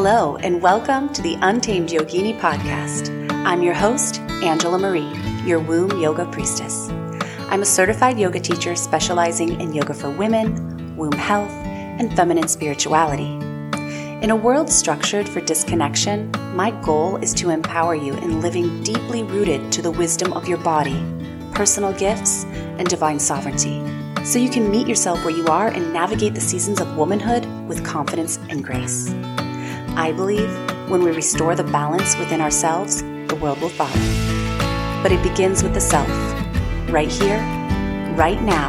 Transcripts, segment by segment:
Hello, and welcome to the Untamed Yogini podcast. I'm your host, Angela Marie, your womb yoga priestess. I'm a certified yoga teacher specializing in yoga for women, womb health, and feminine spirituality. In a world structured for disconnection, my goal is to empower you in living deeply rooted to the wisdom of your body, personal gifts, and divine sovereignty, so you can meet yourself where you are and navigate the seasons of womanhood with confidence and grace. I believe when we restore the balance within ourselves, the world will follow. But it begins with the self, right here, right now,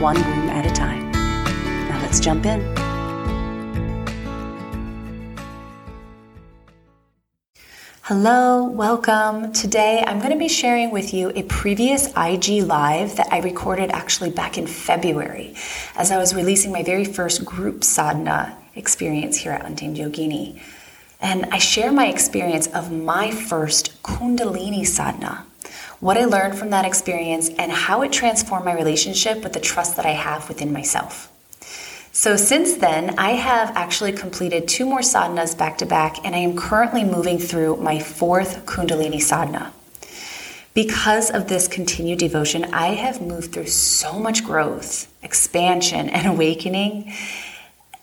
one womb at a time. Now let's jump in. Hello, welcome. Today I'm going to be sharing with you a previous IG live that I recorded actually back in February as I was releasing my very first group sadhana experience here at Untamed Yogini. And I share my experience of my first Kundalini sadhana, what I learned from that experience, and how it transformed my relationship with the trust that I have within myself. So, since then, I have actually completed two more sadhanas back to back, and I am currently moving through my fourth Kundalini sadhana. Because of this continued devotion, I have moved through so much growth, expansion, and awakening.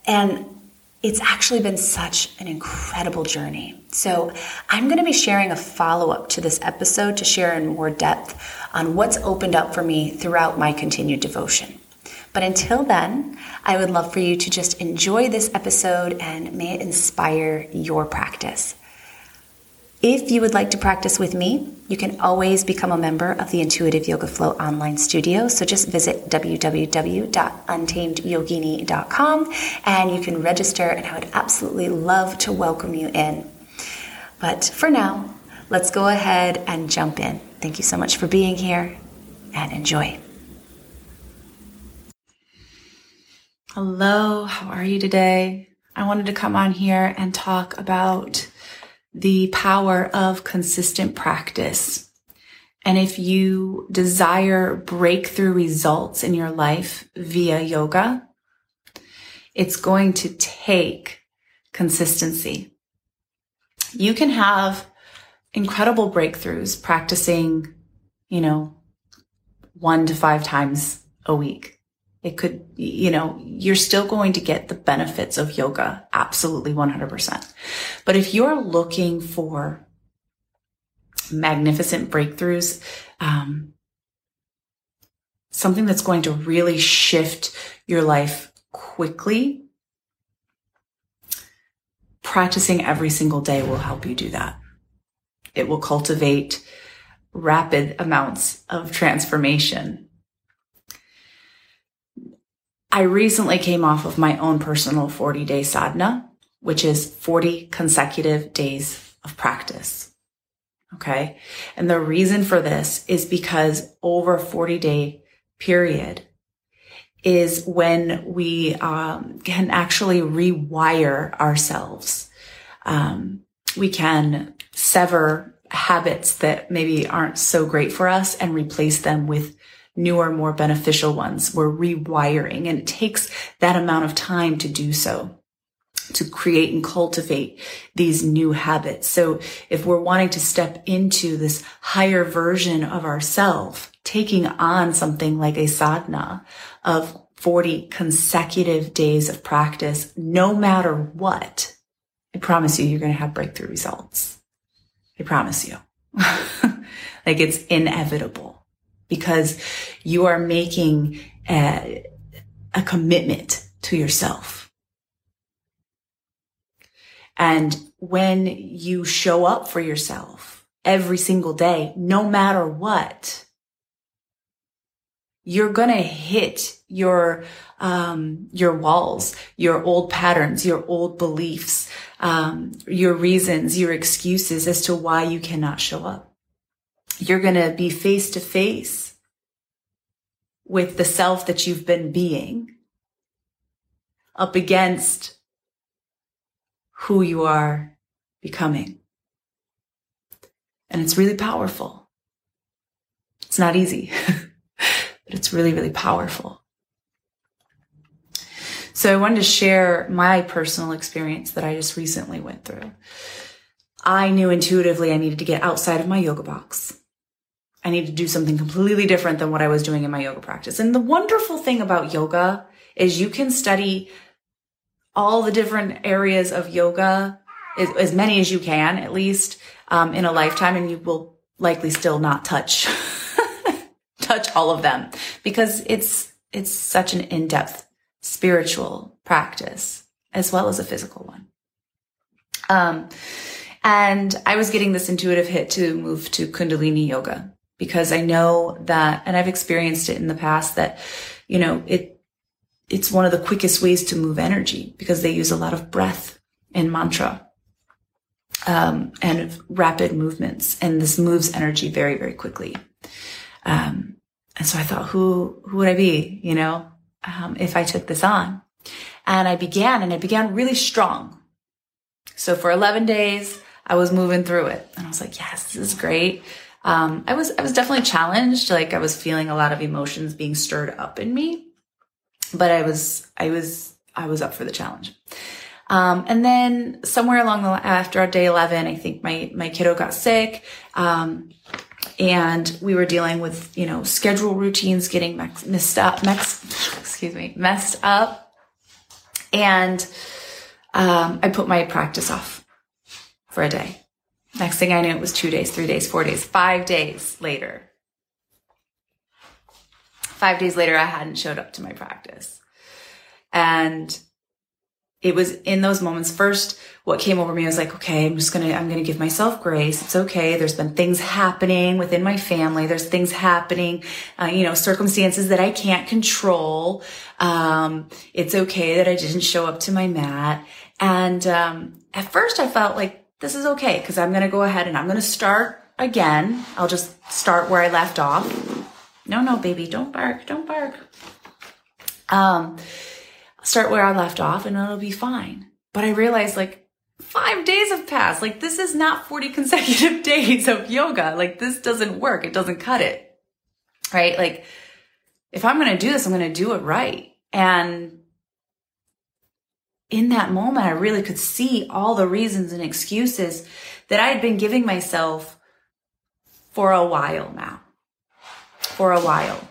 And it's actually been such an incredible journey. So, I'm going to be sharing a follow up to this episode to share in more depth on what's opened up for me throughout my continued devotion. But until then, I would love for you to just enjoy this episode and may it inspire your practice. If you would like to practice with me, you can always become a member of the Intuitive Yoga Flow online studio. So just visit www.untamedyogini.com and you can register, and I would absolutely love to welcome you in. But for now, let's go ahead and jump in. Thank you so much for being here and enjoy. Hello, how are you today? I wanted to come on here and talk about the power of consistent practice. And if you desire breakthrough results in your life via yoga, it's going to take consistency. You can have incredible breakthroughs practicing, you know, one to five times a week. It could, you know, you're still going to get the benefits of yoga. Absolutely 100%. But if you're looking for magnificent breakthroughs, um, something that's going to really shift your life quickly, practicing every single day will help you do that. It will cultivate rapid amounts of transformation I recently came off of my own personal 40 day sadhana, which is 40 consecutive days of practice. Okay. And the reason for this is because over a 40 day period is when we um, can actually rewire ourselves. Um, we can sever habits that maybe aren't so great for us and replace them with newer, more beneficial ones. We're rewiring and it takes that amount of time to do so to create and cultivate these new habits. So if we're wanting to step into this higher version of ourself, taking on something like a sadhana of 40 consecutive days of practice, no matter what, I promise you, you're going to have breakthrough results. I promise you. like it's inevitable because you are making a, a commitment to yourself. And when you show up for yourself every single day, no matter what, you're going to hit your um, your walls, your old patterns, your old beliefs, um, your reasons, your excuses as to why you cannot show up you're going to be face to face with the self that you've been being up against who you are becoming. And it's really powerful. It's not easy, but it's really, really powerful. So I wanted to share my personal experience that I just recently went through. I knew intuitively I needed to get outside of my yoga box. I need to do something completely different than what I was doing in my yoga practice. And the wonderful thing about yoga is you can study all the different areas of yoga, as, many as you can, at least, um, in a lifetime, and you will likely still not touch, touch all of them because it's, it's such an in-depth spiritual practice as well as a physical one. Um, and I was getting this intuitive hit to move to Kundalini yoga because I know that, and I've experienced it in the past that, you know, it, it's one of the quickest ways to move energy because they use a lot of breath and mantra. Um, and rapid movements, and this moves energy very, very quickly. Um, and so I thought, who, who would I be, you know, um, if I took this on? And I began, and I began really strong. So for 11 days, I was moving through it, and I was like, yes, this is great. Um, I was, I was definitely challenged. Like I was feeling a lot of emotions being stirred up in me but I was, I was, I was up for the challenge. Um, and then somewhere along the after day 11, I think my, my kiddo got sick. Um, and we were dealing with, you know, schedule routines getting messed up, excuse me, messed up. And, um, I put my practice off for a day. Next thing I knew, it was two days, three days, four days, five days later. Five days later, I hadn't showed up to my practice. And it was in those moments first what came over me was like okay i'm just gonna i'm gonna give myself grace. It's okay. There's been things happening within my family. There's things happening uh, you know circumstances that i can't control. Um, it's okay that i didn't show up to my mat. And um, at first i felt like this is okay because i'm gonna go ahead and i'm gonna start again i'll just start where i left off no, no, baby, don't bark, don't bark. Um, start where I left off and it'll be fine. But I realized like five days have passed. Like this is not 40 consecutive days of yoga. Like this doesn't work. It doesn't cut it. Right? Like if I'm going to do this, I'm going to do it right. And in that moment, I really could see all the reasons and excuses that I had been giving myself for a while now for a while.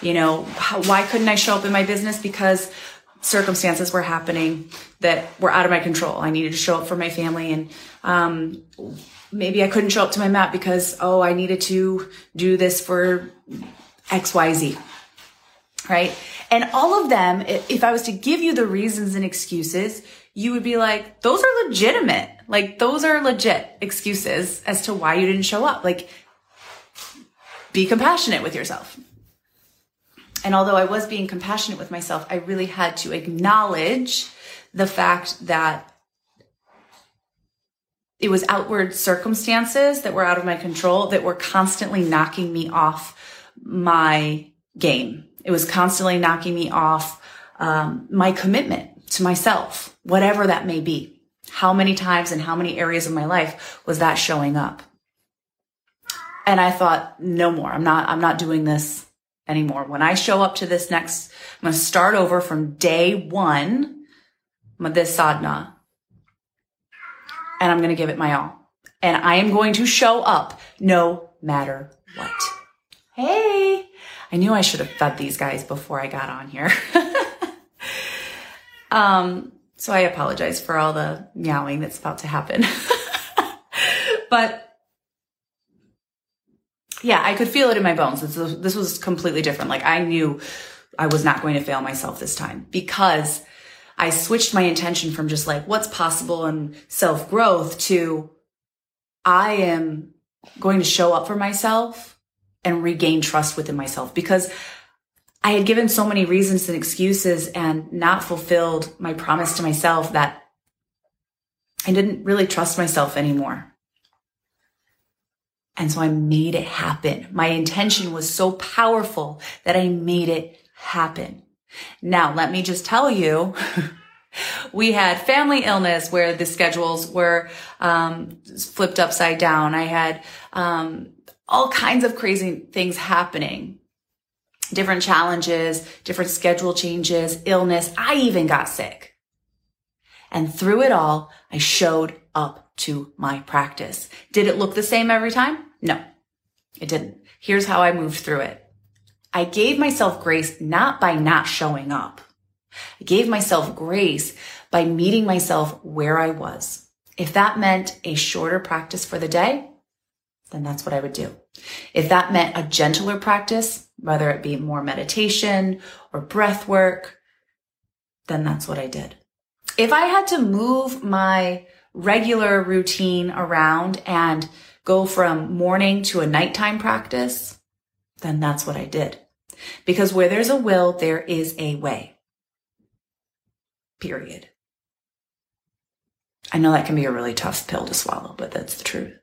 You know, why couldn't I show up in my business? Because circumstances were happening that were out of my control. I needed to show up for my family and, um, maybe I couldn't show up to my mat because, oh, I needed to do this for XYZ. Right. And all of them, if I was to give you the reasons and excuses, you would be like, those are legitimate. Like, those are legit excuses as to why you didn't show up. Like, be compassionate with yourself. And although I was being compassionate with myself, I really had to acknowledge the fact that it was outward circumstances that were out of my control that were constantly knocking me off my game. It was constantly knocking me off um, my commitment to myself, whatever that may be. How many times and how many areas of my life was that showing up? And I thought, no more. I'm not, I'm not doing this anymore. When I show up to this next, I'm going to start over from day one, with this sadhana, and I'm going to give it my all. And I am going to show up no matter what. Hey, I knew I should have fed these guys before I got on here. um, so I apologize for all the meowing that's about to happen. but yeah, I could feel it in my bones. This was, this was completely different. Like I knew I was not going to fail myself this time because I switched my intention from just like what's possible and self growth to I am going to show up for myself and regain trust within myself because I had given so many reasons and excuses and not fulfilled my promise to myself that I didn't really trust myself anymore. And so I made it happen. My intention was so powerful that I made it happen. Now, let me just tell you, we had family illness where the schedules were um, flipped upside down. I had um, all kinds of crazy things happening different challenges, different schedule changes, illness. I even got sick. And through it all, I showed up to my practice. Did it look the same every time? No, it didn't. Here's how I moved through it. I gave myself grace not by not showing up. I gave myself grace by meeting myself where I was. If that meant a shorter practice for the day, then that's what I would do. If that meant a gentler practice, whether it be more meditation or breath work, then that's what I did. If I had to move my regular routine around and go from morning to a nighttime practice, then that's what I did. Because where there's a will, there is a way. Period. I know that can be a really tough pill to swallow, but that's the truth.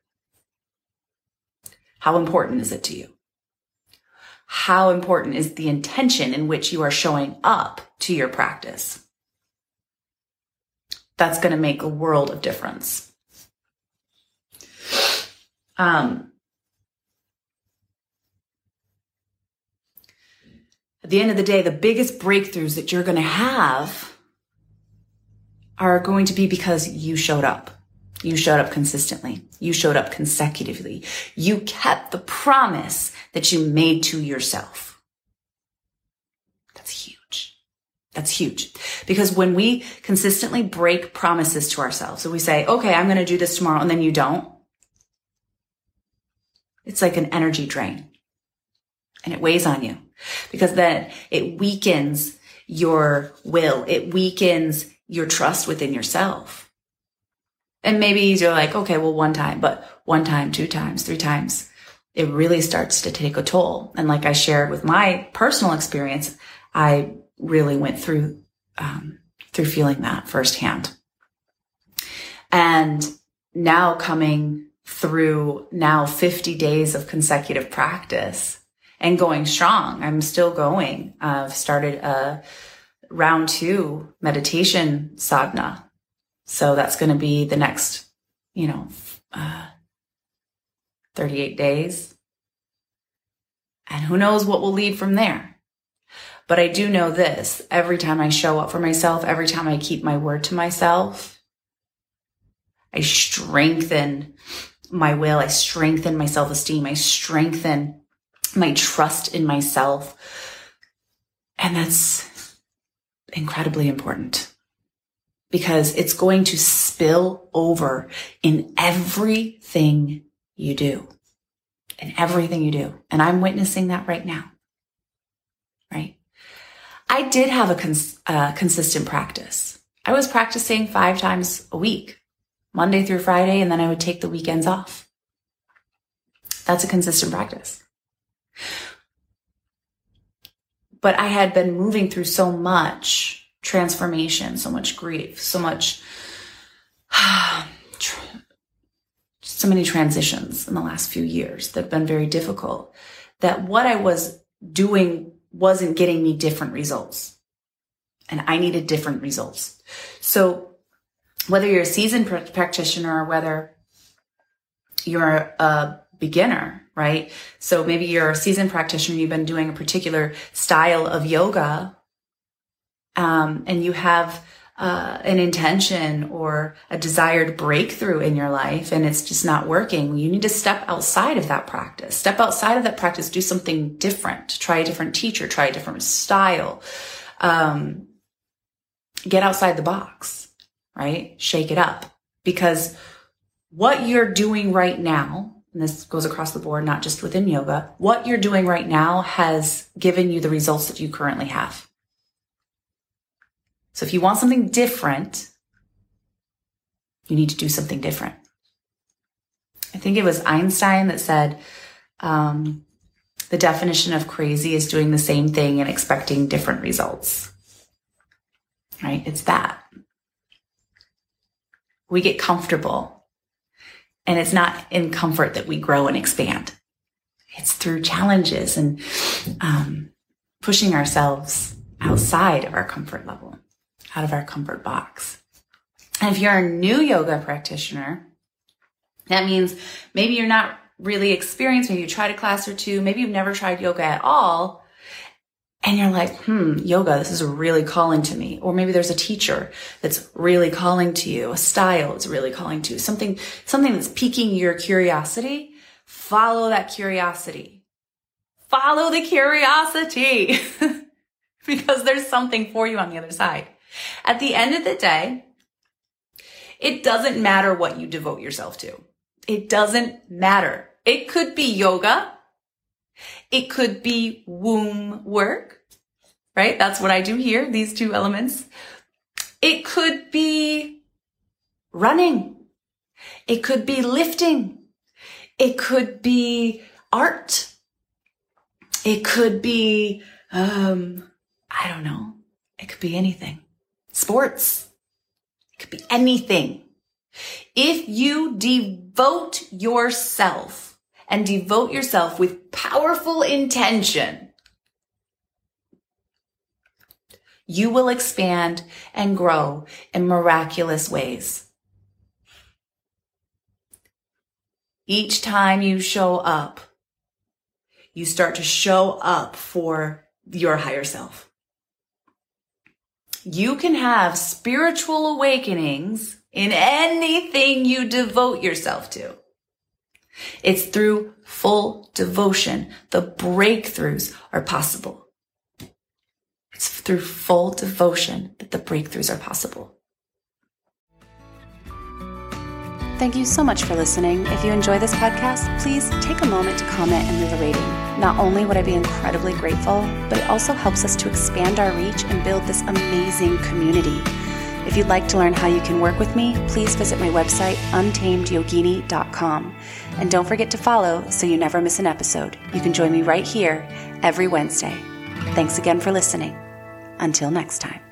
How important is it to you? How important is the intention in which you are showing up to your practice? That's going to make a world of difference. Um, at the end of the day, the biggest breakthroughs that you're going to have are going to be because you showed up. You showed up consistently. You showed up consecutively. You kept the promise that you made to yourself. That's huge. That's huge. Because when we consistently break promises to ourselves, so we say, okay, I'm going to do this tomorrow, and then you don't, it's like an energy drain. And it weighs on you because then it weakens your will. It weakens your trust within yourself. And maybe you're like, okay, well, one time, but one time, two times, three times, it really starts to take a toll. And like I shared with my personal experience, I really went through, um, through feeling that firsthand. And now coming through now 50 days of consecutive practice and going strong, I'm still going. I've started a round two meditation sadhana so that's going to be the next, you know, uh, 38 days. And who knows what will lead from there. But I do know this every time I show up for myself, every time I keep my word to myself, I strengthen my will. I strengthen my self esteem. I strengthen my trust in myself. And that's incredibly important because it's going to spill over in everything you do. In everything you do. And I'm witnessing that right now. Right? I did have a cons- uh, consistent practice. I was practicing five times a week, Monday through Friday, and then I would take the weekends off. That's a consistent practice. But I had been moving through so much transformation, so much grief, so much, so many transitions in the last few years that have been very difficult. That what I was doing wasn't getting me different results. And I needed different results. So whether you're a seasoned pr- practitioner or whether you're a beginner, right? So maybe you're a seasoned practitioner, you've been doing a particular style of yoga um, and you have uh, an intention or a desired breakthrough in your life and it's just not working, you need to step outside of that practice. Step outside of that practice, do something different. Try a different teacher, try a different style. Um, get outside the box, right? Shake it up because what you're doing right now, and this goes across the board, not just within yoga, what you're doing right now has given you the results that you currently have. So if you want something different, you need to do something different. I think it was Einstein that said, um, the definition of crazy is doing the same thing and expecting different results. Right? It's that. We get comfortable. And it's not in comfort that we grow and expand. It's through challenges and um, pushing ourselves outside of our comfort level out of our comfort box. And if you're a new yoga practitioner, that means maybe you're not really experienced. Maybe you tried a class or two. Maybe you've never tried yoga at all. and you're like, hmm, yoga, this is really calling to me. Or maybe there's a teacher that's really calling to you, a style is really calling to you, something, something that's piquing your curiosity. Follow that curiosity. Follow the curiosity because there's something for you on the other side. At the end of the day, it doesn't matter what you devote yourself to. It doesn't matter. It could be yoga. It could be womb work, right? That's what I do here, these two elements. It could be running. It could be lifting. It could be art. It could be, um, I don't know. It could be anything. Sports. It could be anything. If you devote yourself and devote yourself with powerful intention, you will expand and grow in miraculous ways. Each time you show up, you start to show up for your higher self. You can have spiritual awakenings in anything you devote yourself to. It's through full devotion the breakthroughs are possible. It's through full devotion that the breakthroughs are possible. Thank you so much for listening. If you enjoy this podcast, please take a moment to comment and leave a rating. Not only would I be incredibly grateful, but it also helps us to expand our reach and build this amazing community. If you'd like to learn how you can work with me, please visit my website, untamedyogini.com. And don't forget to follow so you never miss an episode. You can join me right here every Wednesday. Thanks again for listening. Until next time.